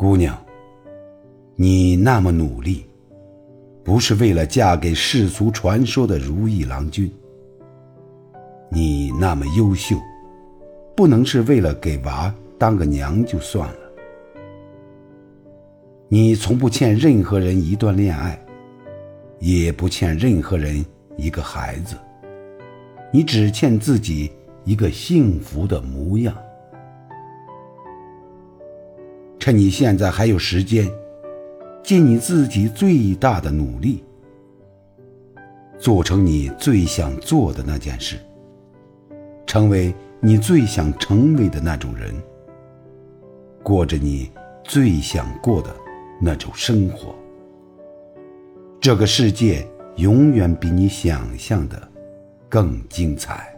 姑娘，你那么努力，不是为了嫁给世俗传说的如意郎君；你那么优秀，不能是为了给娃当个娘就算了。你从不欠任何人一段恋爱，也不欠任何人一个孩子，你只欠自己一个幸福的模样。趁你现在还有时间，尽你自己最大的努力，做成你最想做的那件事，成为你最想成为的那种人，过着你最想过的那种生活。这个世界永远比你想象的更精彩。